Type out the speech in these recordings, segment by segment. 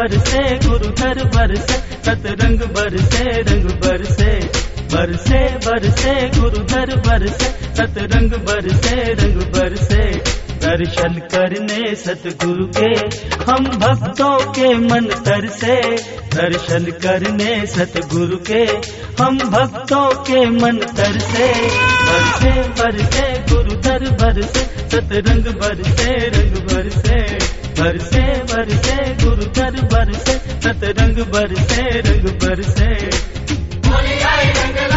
बरसे गुरु घर बरसे सतरंग बरसे रंग बरसे बरसे बरसे गुरु घर बरसे सतरंग बरसे रंग बरसे दर्शन करने सतगुरु के हम भक्तों के मन तर से दर्शन करने सतगुरु के हम भक्तों के मन तर से बरसे बरसे गुरु दर बरसे सतरंग बरसे रंग बरसे बरसे बरसे दर बरसे सतरंग बरसे रंग बरसे लाई रंग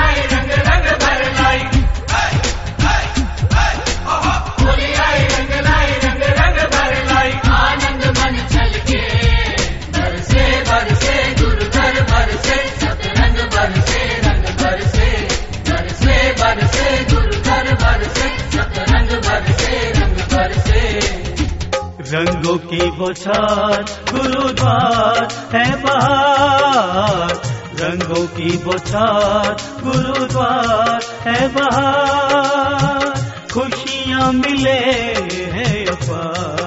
बोछार गुरुद्वार है बहार। रंगों की बोछार गुरुद्वार है बहार। खुशियाँ मिले हैं अपार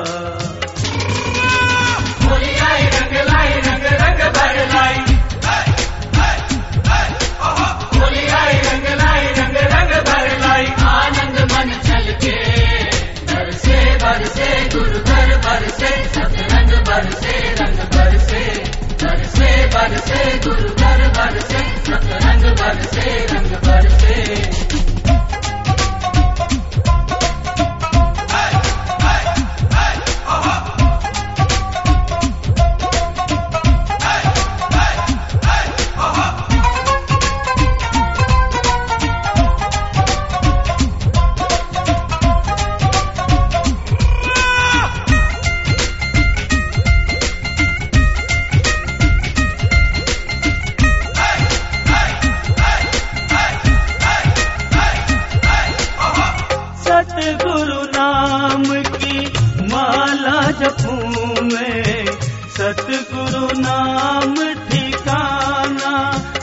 सतगुरु नाम ठिकाना।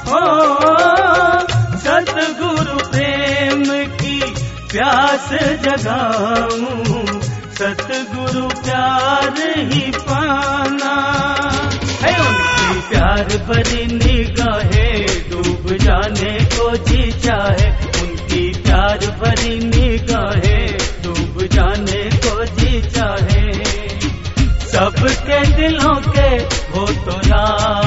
हो सतगुरु प्रेम की प्यास जगाऊं। सतगुरु प्यार ही पाना। है उनकी प्यार भरी निगाहें दिलों के हो तो राम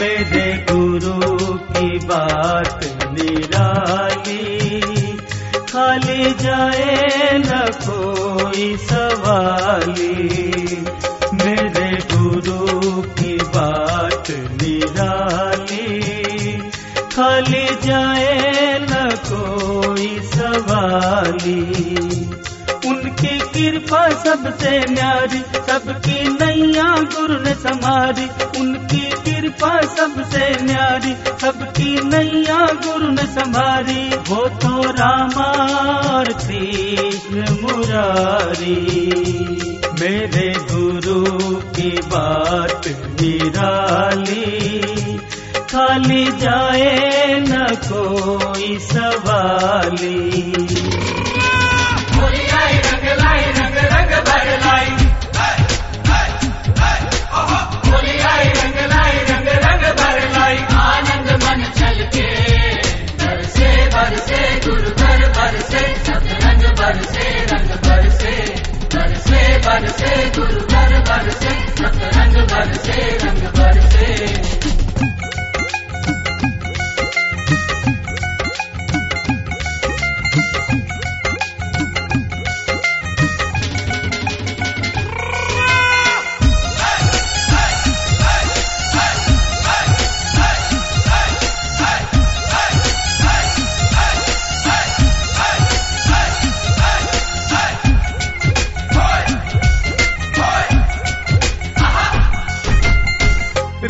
मेरे गुरु की बात निराली। खाली जाए न कोई सवाली। मेरे गुरु की बात निराली। खाली जाए न कोई सवाली। उनकी कृपा सबसे न्यारी, सबकी नैया गुरु ने समारी उनकी कृपा सबसे न्यारी, सबकी नैया गुरु ने संभारी। वो तो रामार कृष्ण मुरारी। मेरे गुरु की बात निराली, खाली जाए न कोई सवाली। रंग लाई रंग रंग भर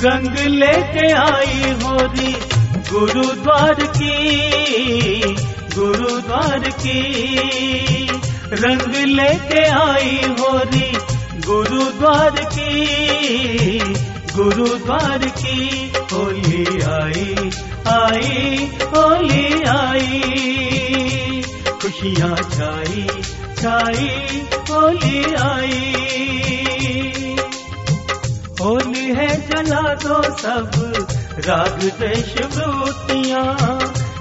रंग लेके आई होरी गुरुद्वार की गुरुद्वार की। रंग लेके आई होरी गुरुद्वार की गुरुद्वार की। होली आई आई, होली आई। खुशियाँ छाई छाई, होली आई। होली है, जला दो सब। राग देश वृत्तियाँ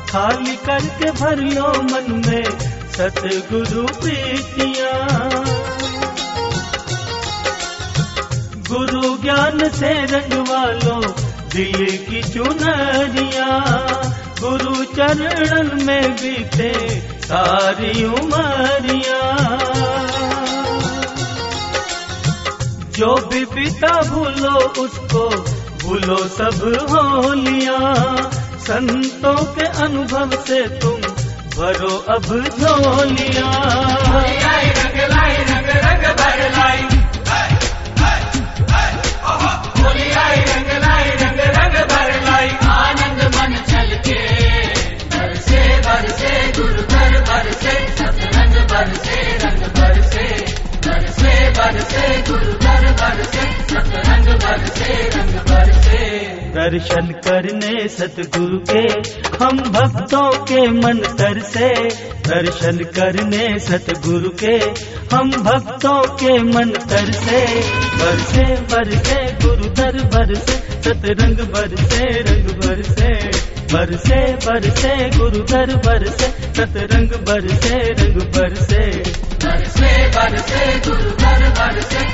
खाली करके भर लो मन में सतगुरु प्रीतियाँ। गुरु ज्ञान से रंगवा लो दिल की चुनरिया। गुरु चरणन में बीते सारी उमरिया। जो भी पिता भूलो उसको, भूलो सब होलिया। संतों के अनुभव से तुम भरो अब झोलियाँ। दर्शन करने सतगुरु के, हम भक्तों के मन तर से। दर्शन करने सतगुरु के, हम भक्तों के मन तर से। बरसे बरसे गुरु दर बरसे, सतरंग बरसे, रंग बरसे। बरसे बरसे गुरु दर बरसे, सतरंग बरसे, रंग बरसे। बरसे बरसे गुरु घर बरसे।